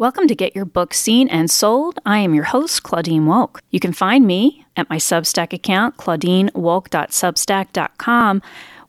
Welcome to Get Your Book Seen and Sold. I am your host, Claudine Wolk. You can find me at my Substack account, claudinewolk.substack.com.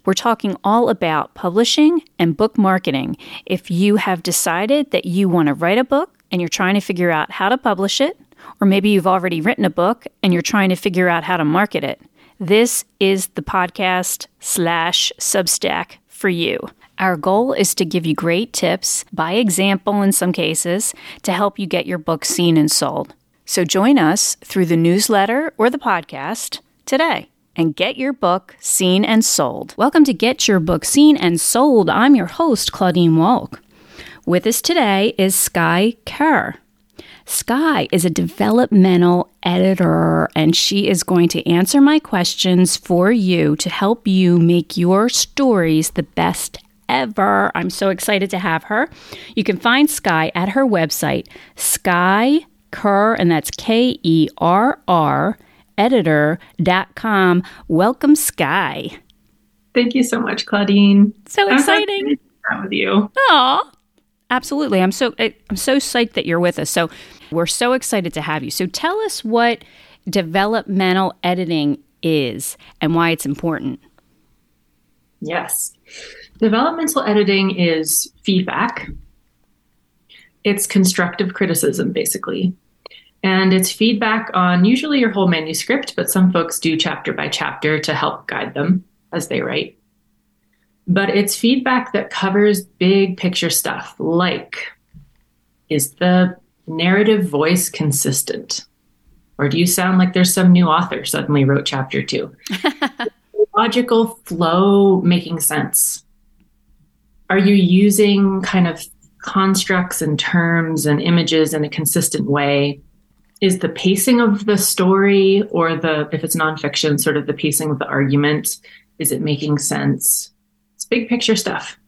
We're talking all about publishing and book marketing. If you have decided that you want to write a book and you're trying to figure out how to publish it, or maybe you've already written a book and you're trying to figure out how to market it, this is the podcast slash Substack for you. Our goal is to give you great tips, by example in some cases, to help you get your book seen and sold. So join us through the newsletter or the podcast today and get your book seen and sold. Welcome to Get Your Book Seen and Sold. I'm your host, Claudine Wolk. With us today is Skye Kerr. Skye is a developmental editor, and she is going to answer my questions for you to help you make your stories the best ever. I'm so excited to have her. You can find Skye at her website, Skye Kerr, and that's K E R R, editor.com. Welcome, Skye. Thank you so much, Claudine. So exciting. I'm with you. Aw. Absolutely. I'm so eh, I'm so psyched that you're with us. So we're so excited to have you. So tell us what developmental editing is and why it's important. Yes. Developmental editing is feedback. It's constructive criticism, basically. And it's feedback on usually your whole manuscript, but some folks do chapter by chapter to help guide them as they write. But it's feedback that covers big picture stuff like is the narrative voice consistent? Or do you sound like there's some new author suddenly wrote chapter two? Logical flow making sense? Are you using kind of constructs and terms and images in a consistent way? Is the pacing of the story or the, if it's nonfiction, sort of the pacing of the argument, is it making sense? It's big picture stuff.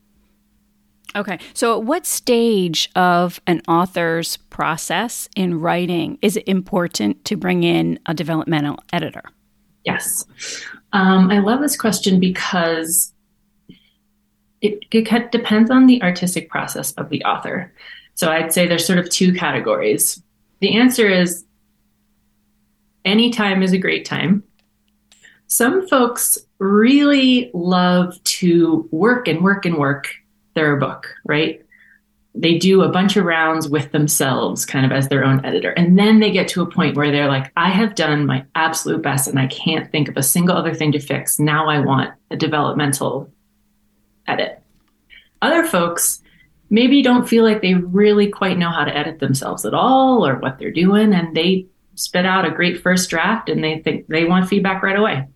Okay. So, at what stage of an author's process in writing is it important to bring in a developmental editor? Yes. Um, I love this question because it, it depends on the artistic process of the author. So I'd say there's sort of two categories. The answer is any time is a great time. Some folks really love to work and work and work their book, right? They do a bunch of rounds with themselves, kind of as their own editor. And then they get to a point where they're like, I have done my absolute best and I can't think of a single other thing to fix. Now I want a developmental edit. Other folks maybe don't feel like they really quite know how to edit themselves at all or what they're doing, and they spit out a great first draft and they think they want feedback right away.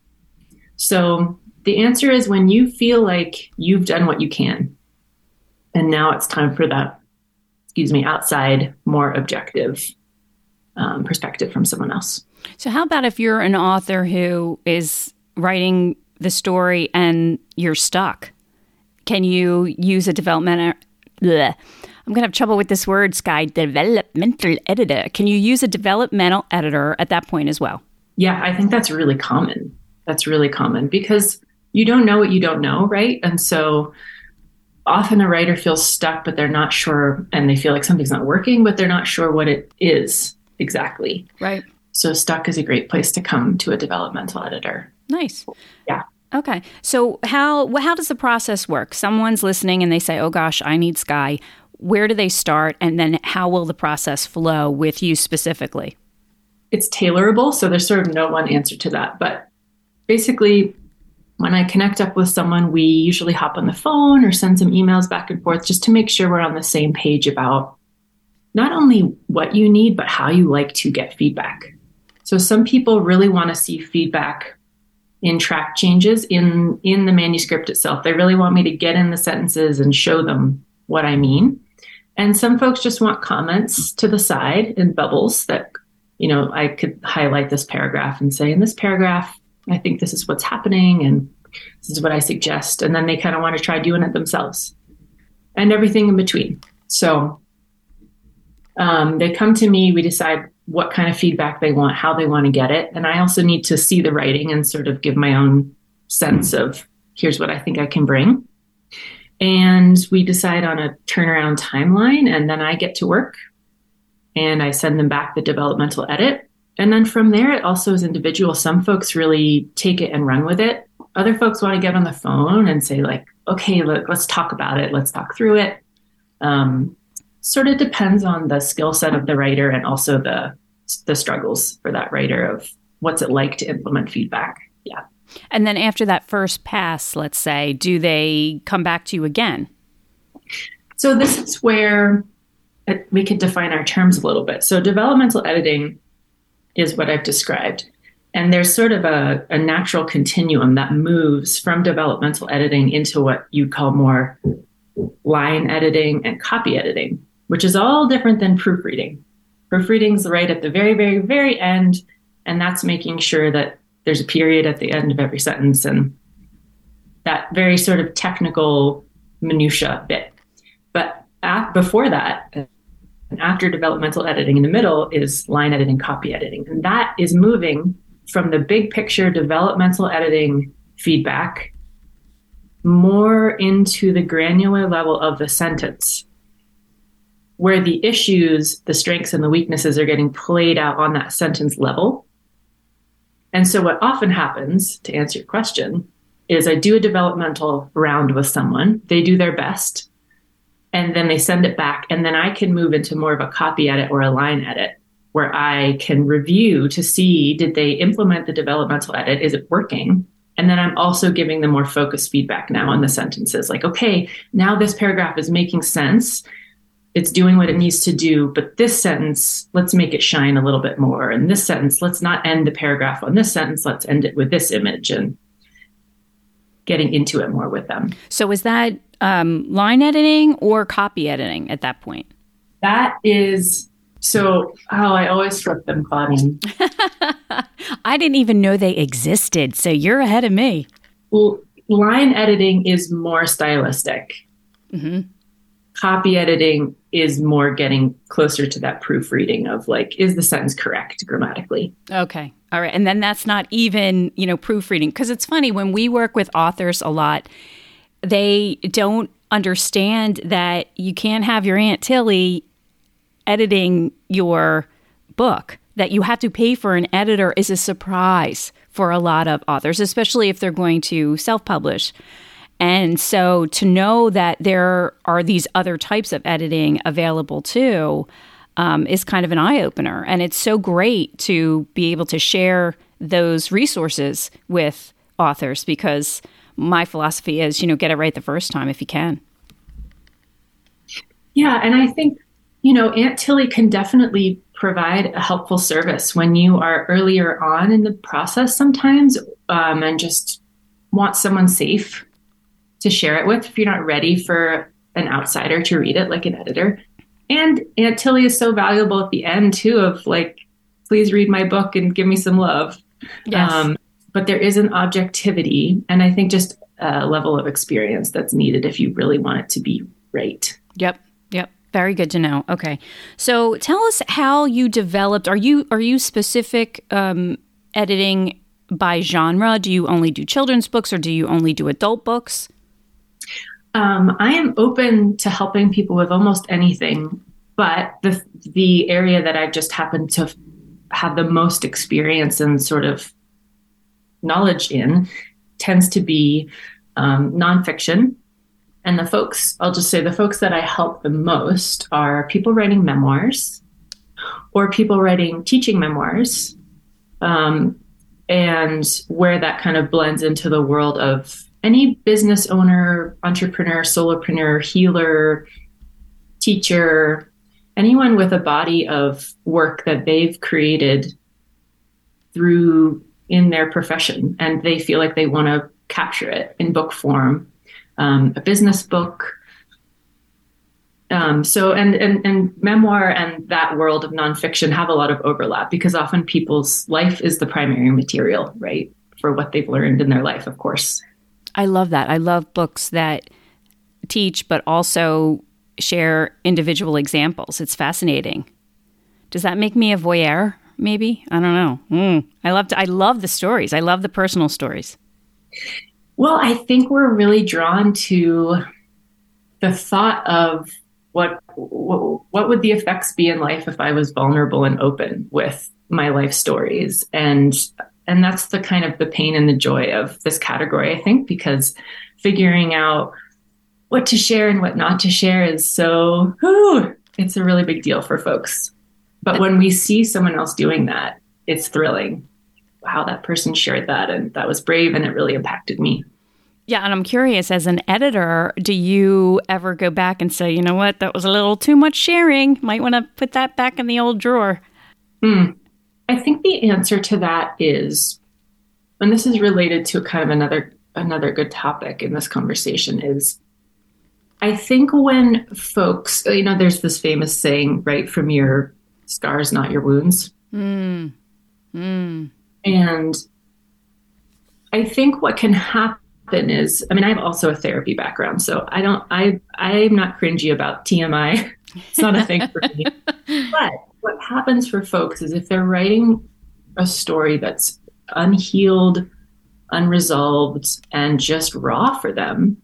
So the answer is when you feel like you've done what you can, and now it's time for that, excuse me, outside, more objective um, perspective from someone else. So, how about if you're an author who is writing the story and you're stuck? Can you use a developmental? Bleh. I'm going to have trouble with this word, Skye. Developmental editor. Can you use a developmental editor at that point as well? Yeah, I think that's really common. That's really common because you don't know what you don't know, right? And so often a writer feels stuck, but they're not sure, and they feel like something's not working, but they're not sure what it is exactly. Right. So stuck is a great place to come to a developmental editor. Nice. Yeah. Okay. So how how does the process work? Someone's listening and they say, "Oh gosh, I need Skye." Where do they start and then how will the process flow with you specifically? It's tailorable, so there's sort of no one answer to that, but basically when I connect up with someone, we usually hop on the phone or send some emails back and forth just to make sure we're on the same page about not only what you need, but how you like to get feedback. So some people really want to see feedback in track changes in in the manuscript itself. They really want me to get in the sentences and show them what I mean. And some folks just want comments to the side in bubbles that you know I could highlight this paragraph and say in this paragraph I think this is what's happening and this is what I suggest and then they kind of want to try doing it themselves. And everything in between. So um, they come to me, we decide what kind of feedback they want, how they want to get it. And I also need to see the writing and sort of give my own sense of here's what I think I can bring. And we decide on a turnaround timeline, and then I get to work and I send them back the developmental edit. And then from there, it also is individual. Some folks really take it and run with it. Other folks want to get on the phone and say, like, okay, look, let's talk about it. Let's talk through it. Um, sort of depends on the skill set of the writer and also the the struggles for that writer of what's it like to implement feedback. Yeah. And then after that first pass, let's say, do they come back to you again? So this is where we could define our terms a little bit. So developmental editing is what I've described. And there's sort of a, a natural continuum that moves from developmental editing into what you call more line editing and copy editing, which is all different than proofreading. Proofreading's right at the very, very, very end, and that's making sure that there's a period at the end of every sentence and that very sort of technical minutia bit. But at, before that, and after developmental editing in the middle is line editing, copy editing. And that is moving from the big picture developmental editing feedback more into the granular level of the sentence, where the issues, the strengths, and the weaknesses are getting played out on that sentence level. And so, what often happens, to answer your question, is I do a developmental round with someone, they do their best, and then they send it back and then i can move into more of a copy edit or a line edit where i can review to see did they implement the developmental edit? Is it working? And then i'm also giving them more focused feedback now on the sentences like okay now this paragraph is making sense it's doing what it needs to do but this sentence let's make it shine a little bit more and this sentence let's not end the paragraph on this sentence let's end it with this image and getting into it more with them so is that um, line editing or copy editing at that point? That is so. Oh, I always flip them, Claudine. I didn't even know they existed. So you're ahead of me. Well, line editing is more stylistic. Mm-hmm. Copy editing is more getting closer to that proofreading of like, is the sentence correct grammatically? Okay. All right. And then that's not even, you know, proofreading. Because it's funny when we work with authors a lot, they don't understand that you can't have your Aunt Tilly editing your book. That you have to pay for an editor is a surprise for a lot of authors, especially if they're going to self publish. And so to know that there are these other types of editing available too um, is kind of an eye opener. And it's so great to be able to share those resources with authors because my philosophy is, you know, get it right the first time if you can. Yeah, and I think, you know, Aunt Tilly can definitely provide a helpful service when you are earlier on in the process sometimes um, and just want someone safe to share it with if you're not ready for an outsider to read it like an editor. And Aunt Tilly is so valuable at the end too of like, please read my book and give me some love. Yes. Um, but there is an objectivity and I think just a level of experience that's needed if you really want it to be right. Yep. Yep. Very good to know. Okay. So tell us how you developed are you are you specific um, editing by genre? Do you only do children's books or do you only do adult books? Um, I am open to helping people with almost anything, but the the area that I've just happened to have the most experience and sort of knowledge in tends to be um, nonfiction. And the folks, I'll just say the folks that I help the most are people writing memoirs or people writing teaching memoirs. Um, and where that kind of blends into the world of any business owner, entrepreneur, solopreneur, healer, teacher, anyone with a body of work that they've created through in their profession and they feel like they want to capture it in book form um, a business book. Um, so and, and and memoir and that world of nonfiction have a lot of overlap because often people's life is the primary material right for what they've learned in their life of course i love that i love books that teach but also share individual examples it's fascinating does that make me a voyeur maybe I don't know. Mm. I love to, I love the stories. I love the personal stories. Well, I think we're really drawn to the thought of what, what what would the effects be in life if I was vulnerable and open with my life stories and and that's the kind of the pain and the joy of this category I think because figuring out what to share and what not to share is so whew, it's a really big deal for folks but when we see someone else doing that it's thrilling how that person shared that and that was brave and it really impacted me yeah, and I'm curious as an editor, do you ever go back and say, you know what, that was a little too much sharing? Might want to put that back in the old drawer. Mm. I think the answer to that is, and this is related to kind of another another good topic in this conversation is I think when folks, you know, there's this famous saying, right from your scars, not your wounds. Mm. Mm. And I think what can happen is i mean i have also a therapy background so i don't i i'm not cringy about tmi it's not a thing for me but what happens for folks is if they're writing a story that's unhealed unresolved and just raw for them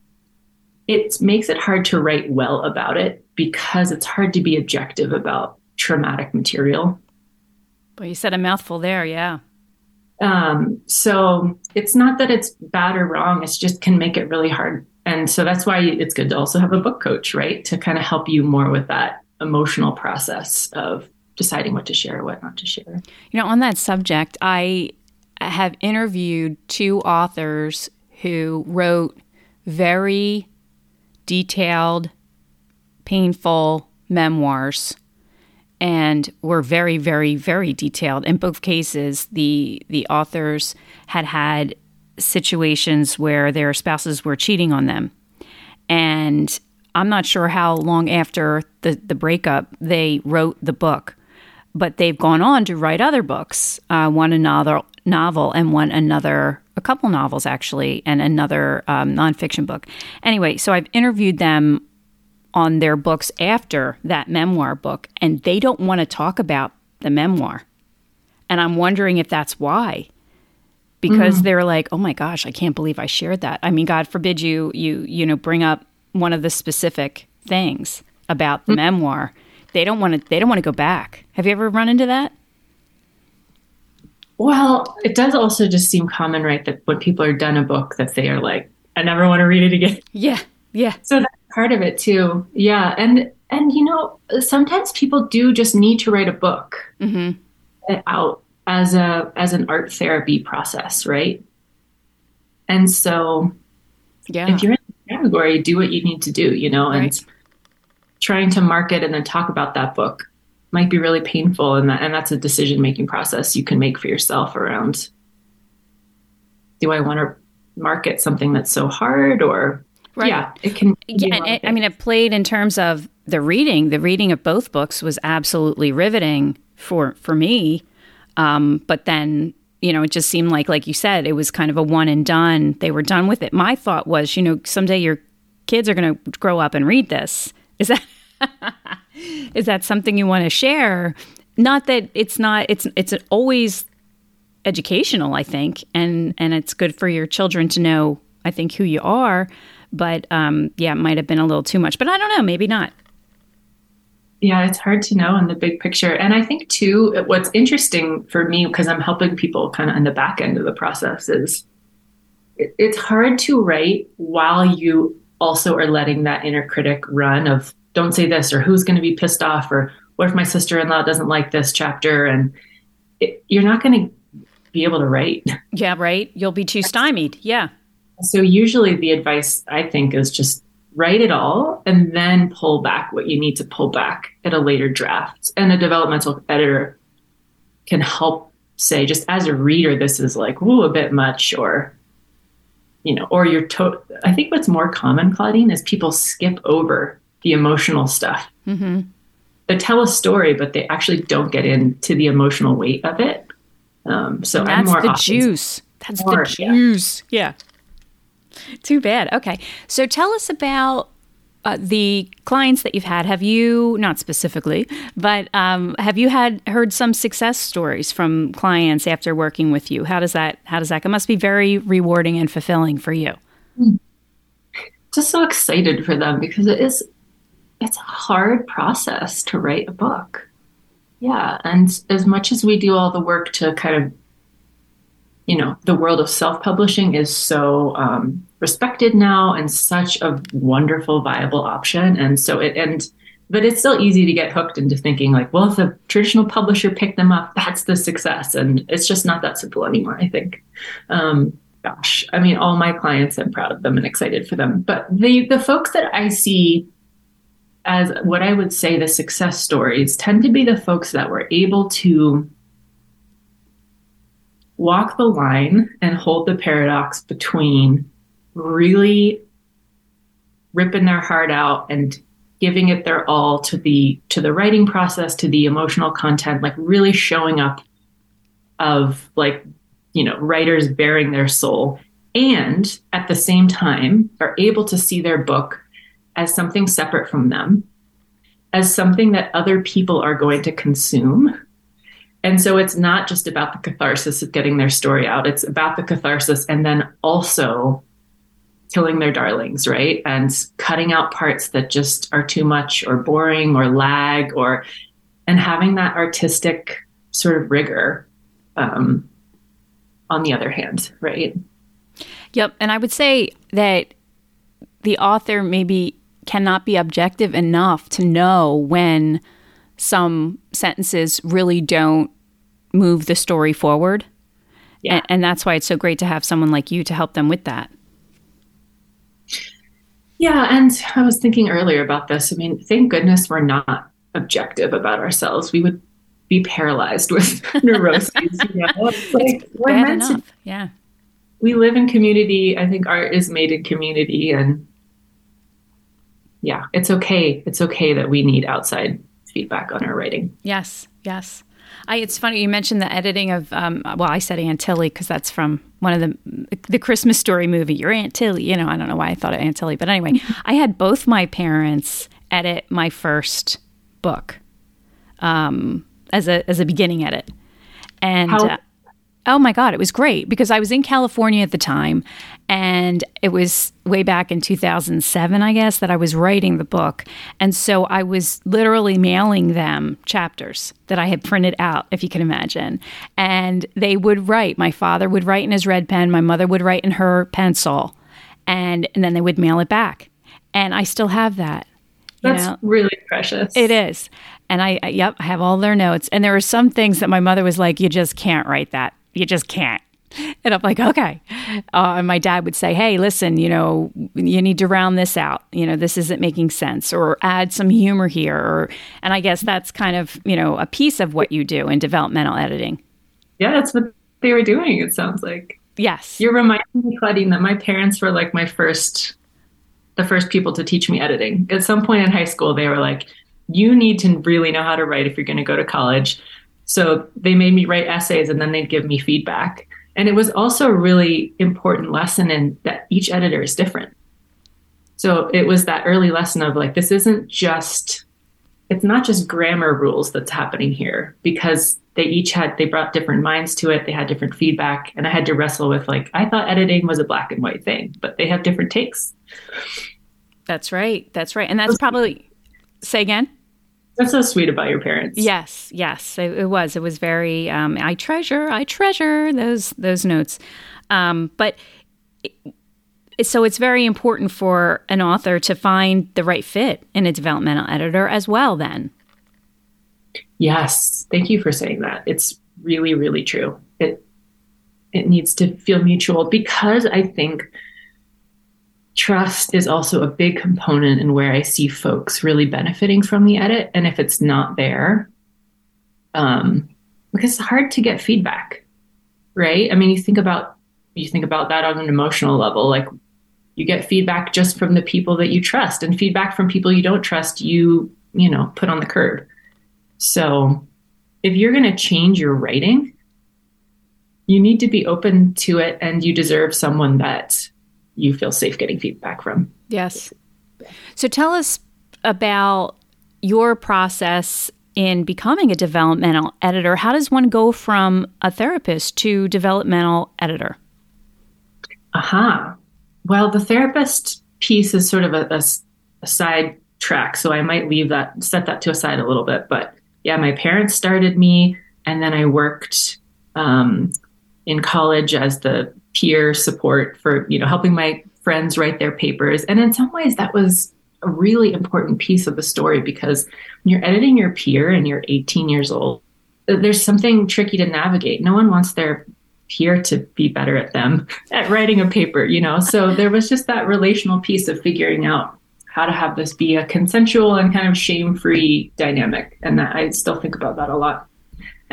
it makes it hard to write well about it because it's hard to be objective about traumatic material well you said a mouthful there yeah um, so it's not that it's bad or wrong, it's just can make it really hard. And so that's why it's good to also have a book coach, right? To kind of help you more with that emotional process of deciding what to share, or what not to share. You know, on that subject, I have interviewed two authors who wrote very detailed, painful memoirs and were very, very, very detailed. In both cases, the the authors had had situations where their spouses were cheating on them, and I'm not sure how long after the the breakup they wrote the book, but they've gone on to write other books. Uh, one another novel and one another a couple novels actually and another um, nonfiction book. Anyway, so I've interviewed them on their books after that memoir book, and they don't want to talk about the memoir. And I'm wondering if that's why. Because mm-hmm. they're like, "Oh my gosh, I can't believe I shared that." I mean, God forbid you you you know bring up one of the specific things about the mm-hmm. memoir. They don't want to they don't want to go back. Have you ever run into that? Well, it does also just seem common, right, that when people are done a book that they are like, I never want to read it again. Yeah. Yeah. So that's part of it too. Yeah. And, and, you know, sometimes people do just need to write a book mm-hmm. out as a, as an art therapy process. Right. And so yeah. if you're in the category, do what you need to do, you know, right. Trying to market and then talk about that book might be really painful. And that, and that's a decision making process you can make for yourself around, do I want to market something that's so hard or Right. Yeah, it can. Yeah, it, I mean, it played in terms of the reading. The reading of both books was absolutely riveting for for me. Um, but then, you know, it just seemed like, like you said, it was kind of a one and done. They were done with it. My thought was, you know, someday your kids are going to grow up and read this. Is that is that something you want to share? Not that it's not. It's it's always educational, I think, and and it's good for your children to know. I think who you are but um, yeah, it might have been a little too much. But I don't know, maybe not. Yeah, it's hard to know in the big picture. And I think, too, what's interesting for me, because I'm helping people kind of in the back end of the process, is it's hard to write while you also are letting that inner critic run of don't say this or who's going to be pissed off or what if my sister-in-law doesn't like this chapter? And it, you're not going to be able to write. Yeah right? You'll be too stymied. Yeah. So usually the advice I think is just write it all and then pull back what you need to pull back at a later draft. And a developmental editor can help say, just as a reader, this is like, ooh, a bit much, or you know, or you're to- I think what's more common, Claudine, is people skip over the emotional stuff. Mm-hmm. They tell a story, but they actually don't get into the emotional weight of it. Um, so and that's I'm more the juice. That's more, the juice. yeah. yeah. Too bad. Okay. So tell us about uh, the clients that you've had. Have you, not specifically, but um, have you had heard some success stories from clients after working with you? How does that, how does that, it must be very rewarding and fulfilling for you. Just so excited for them because it is, it's a hard process to write a book. Yeah, and as much as we do all the work to kind of you know, the world of self-publishing is so um, respected now and such a wonderful, viable option. And so it and but it's still easy to get hooked into thinking like, well, if a traditional publisher picked them up, that's the success. And it's just not that simple anymore, I think. Um, gosh, I mean, all my clients, I'm proud of them and excited for them. But the the folks that I see as what I would say the success stories tend to be the folks that were able to walk the line and hold the paradox between really ripping their heart out and giving it their all to the to the writing process to the emotional content like really showing up of like you know writers bearing their soul and at the same time are able to see their book as something separate from them as something that other people are going to consume and so it's not just about the catharsis of getting their story out it's about the catharsis and then also killing their darlings, right? And cutting out parts that just are too much or boring or lag or and having that artistic sort of rigor um, on the other hand, right? Yep. And I would say that the author maybe cannot be objective enough to know when some sentences really don't move the story forward. Yeah. And, and that's why it's so great to have someone like you to help them with that. Yeah, and I was thinking earlier about this. I mean, thank goodness we're not objective about ourselves. We would be paralyzed with neuroses. you know? It's like we're meant enough. to. Yeah. We live in community. I think art is made in community, and yeah, it's okay. It's okay that we need outside feedback on our writing. Yes. Yes. I, it's funny you mentioned the editing of. Um, well, I said Aunt Tilly because that's from one of the the Christmas story movie. Your Aunt Tilly. You know, I don't know why I thought of Aunt Tilly, but anyway. I had both my parents edit my first book um, as a as a beginning edit, and. How- uh, Oh my God, it was great because I was in California at the time and it was way back in 2007, I guess, that I was writing the book. And so I was literally mailing them chapters that I had printed out, if you can imagine. And they would write. My father would write in his red pen, my mother would write in her pencil, and, and then they would mail it back. And I still have that. That's know? really precious. It is. And I, I, yep, I have all their notes. And there were some things that my mother was like, you just can't write that you just can't. And I'm like, okay. Uh, and my dad would say, hey, listen, you know, you need to round this out. You know, this isn't making sense, or add some humor here. Or, and I guess that's kind of, you know, a piece of what you do in developmental editing. Yeah, that's what they were doing, it sounds like. Yes. You're reminding me, Claudine, that my parents were like my first, the first people to teach me editing. At some point in high school, they were like, you need to really know how to write if you're going to go to college so they made me write essays and then they'd give me feedback. And it was also a really important lesson in that each editor is different. So it was that early lesson of like, this isn't just, it's not just grammar rules that's happening here because they each had, they brought different minds to it. They had different feedback. And I had to wrestle with like, I thought editing was a black and white thing, but they have different takes. That's right. That's right. And that's probably, say again? That's so sweet about your parents. Yes, yes, it, it was. It was very. Um, I treasure, I treasure those those notes. Um, but it, so it's very important for an author to find the right fit in a developmental editor as well. Then. Yes, thank you for saying that. It's really, really true. It it needs to feel mutual because I think trust is also a big component in where I see folks really benefiting from the edit. And if it's not there, um, because it's hard to get feedback, right? I mean, you think about you think about that on an emotional level, like you get feedback just from the people that you trust, and feedback from people you don't trust, you you know put on the curb. So, if you're going to change your writing, you need to be open to it, and you deserve someone that you feel safe getting feedback from. Yes. So tell us about your process in becoming a developmental editor. How does one go from a therapist to developmental editor? Aha. Uh-huh. Well, the therapist piece is sort of a, a, a side track. So I might leave that, set that to aside a little bit. But yeah, my parents started me, and then I worked um, in college as the peer support for you know helping my friends write their papers. And in some ways, that was a really important piece of the story because when you're editing your peer and you're 18 years old, there's something tricky to navigate. No one wants their peer to be better at them at writing a paper, you know? So there was just that relational piece of figuring out how to have this be a consensual and kind of shame free dynamic. And that I still think about that a lot.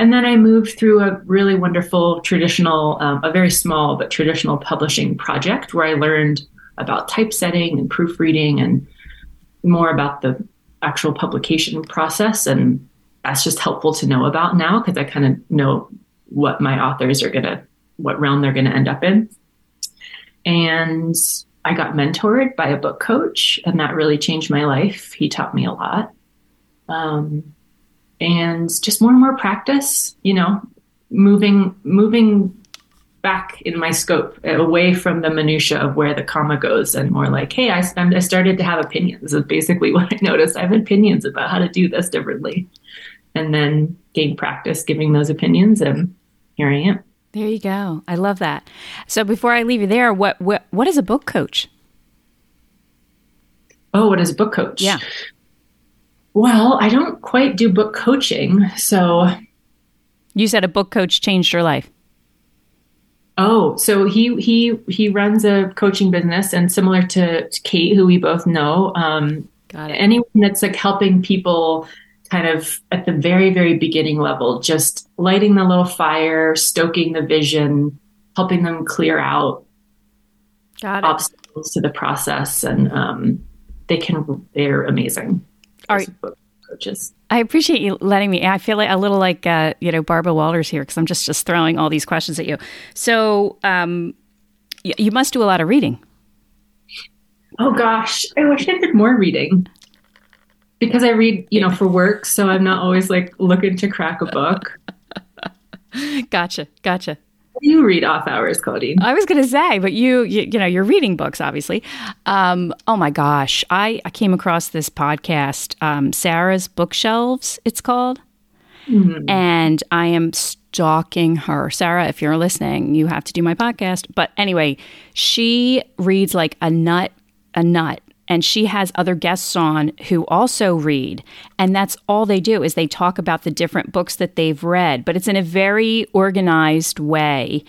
And then I moved through a really wonderful traditional, um, a very small but traditional publishing project where I learned about typesetting and proofreading and more about the actual publication process. And that's just helpful to know about now because I kind of know what my authors are going to, what realm they're going to end up in. And I got mentored by a book coach, and that really changed my life. He taught me a lot. Um, and just more and more practice, you know, moving moving back in my scope uh, away from the minutia of where the comma goes and more like hey I, I started to have opinions is basically what i noticed. I have opinions about how to do this differently. And then gain practice giving those opinions and here i am. There you go. I love that. So before i leave you there what what, what is a book coach? Oh what is a book coach? Yeah well, I don't quite do book coaching. So you said a book coach changed your life. Oh, so he he he runs a coaching business, and similar to, to Kate, who we both know, um, anyone that's like helping people kind of at the very very beginning level, just lighting the little fire, stoking the vision, helping them clear out obstacles to the process, and um, they can they're amazing. All right. Coaches. I appreciate you letting me. I feel like a little like uh, you know Barbara Walters here because I'm just just throwing all these questions at you. So um, you must do a lot of reading. Oh gosh, I wish I did more reading because I read, you know, for work. So I'm not always like looking to crack a book. gotcha, gotcha you read off hours, Claudine? I was going to say, but you, you, you know, you're reading books, obviously. Um, oh my gosh, I, I came across this podcast, um, Sarah's Bookshelves. It's called, mm-hmm. and I am stalking her. Sarah, if you're listening, you have to do my podcast. But anyway, she reads like a nut, a nut and she has other guests on who also read. And that's all they do is they talk about the different books that they've read. But it's in a very organized way.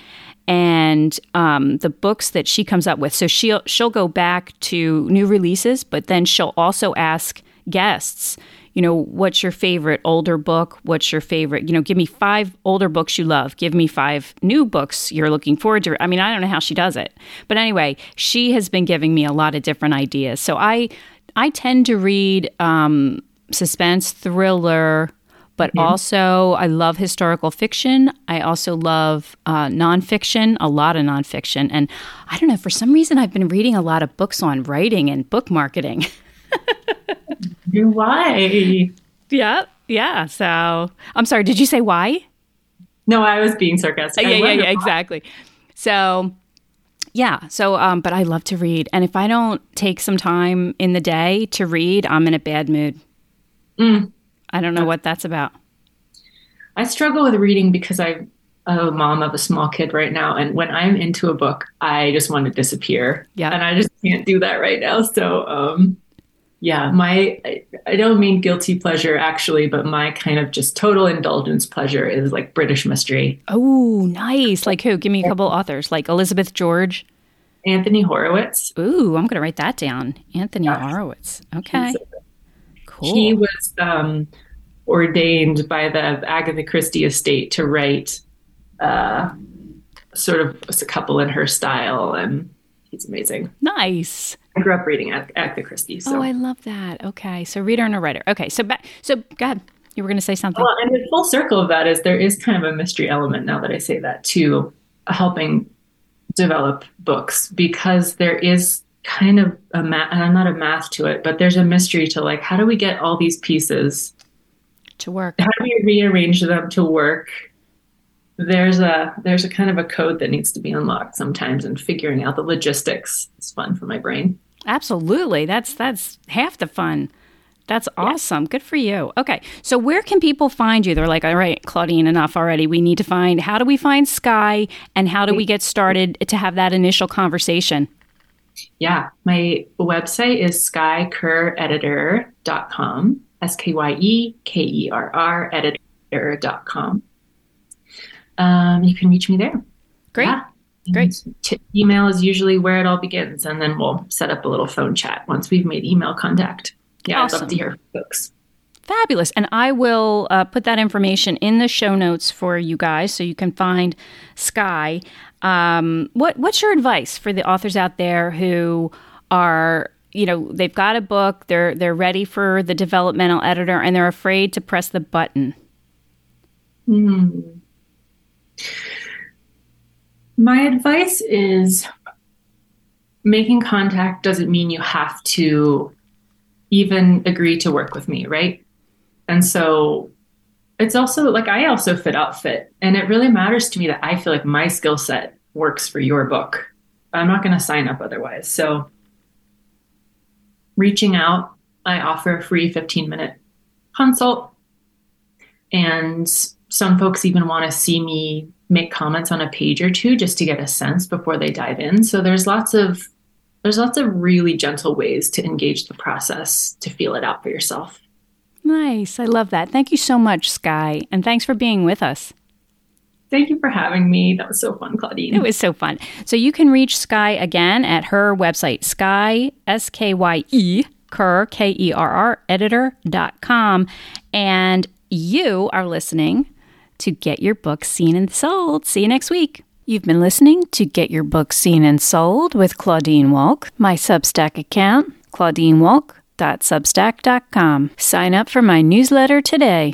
And um, the books that she comes up with. So she'll she'll go back to new releases but then she'll also ask guests you know, what's your favorite older book? What's your favorite, you know, give me five older books you love. Give me five new books you're looking forward to. I mean, I don't know how she does it. But anyway, she has been giving me a lot of different ideas. So I I tend to read um, suspense, thriller, but mm-hmm. also I love historical fiction. I also love uh, nonfiction, a lot of nonfiction. And I don't know, for some reason, I've been reading a lot of books on writing and book marketing. why? Yeah, yeah. So I'm sorry. Did you say why? No, I was being sarcastic. Yeah, yeah, yeah. Exactly. So yeah. So, um, but I love to read, and if I don't take some time in the day to read, I'm in a bad mood. Mm. I don't know what that's about. I struggle with reading because I'm a mom of a small kid right now, and when I'm into a book, I just want to disappear. Yeah, and I just can't do that right now. So, um, yeah, my I don't mean guilty pleasure actually, but my kind of just total indulgence pleasure is like British mystery. Oh, nice. Like who? Give me a couple authors, like Elizabeth George. Anthony Horowitz. Ooh, I'm going to write that down. Anthony yes. Horowitz. Okay. Cool. He was um, ordained by the Agatha Christie estate to write uh, sort of a couple in her style, and he's amazing. Nice. I grew up reading Agatha Christie. So. Oh, I love that. Okay, so reader and a writer. Okay, so back. So go ahead. You were going to say something. Well, and the full circle of that is there is kind of a mystery element now that I say that to helping develop books because there is kind of a math, I'm not a math to it, but there's a mystery to like how do we get all these pieces to work? How do we rearrange them to work there's a there's a kind of a code that needs to be unlocked sometimes and figuring out the logistics is fun for my brain absolutely that's that's half the fun That's awesome. Yeah. Good for you. Okay. So where can people find you? They're like, all right, Claudine, enough already. We need to find how do we find Skye and how do we get started to have that initial conversation? Yeah. My website is skyekerreditor.com. S K Y E K E R R editor.com. Um, you can reach me there. Great. Yeah. Great. T- email is usually where it all begins, and then we'll set up a little phone chat once we've made email contact. Yeah, awesome. I'd love to hear folks. Fabulous. And I will uh, put that information in the show notes for you guys so you can find Skye. Um, what, what's your advice for the authors out there who are you know they've got a book they're they're ready for the developmental editor and they're afraid to press the button hmm. My advice is making contact doesn't mean you have to even agree to work with me, right? And so it's also like I also fit outfit. And it really matters to me that I feel like my skill set works for your book. I'm not going to sign up otherwise. So reaching out, I offer a free 15 minute consult. And some folks even want to see me make comments on a page or two just to get a sense before they dive in. So there's lots of there's lots of really gentle ways to engage the process to feel it out for yourself. Nice. I love that. Thank you so much, Skye. And thanks for being with us. Thank you for having me. That was so fun, Claudine. It was so fun. So you can reach Skye again at her website, Skye, S K Y E, Kerr, K E R R, editor.com. And you are listening to Get Your Book Seen and Sold. See you next week. You've been listening to Get Your Book Seen and Sold with Claudine Wolk. My Substack account, claudinewolk.substack.com. Sign up for my newsletter today.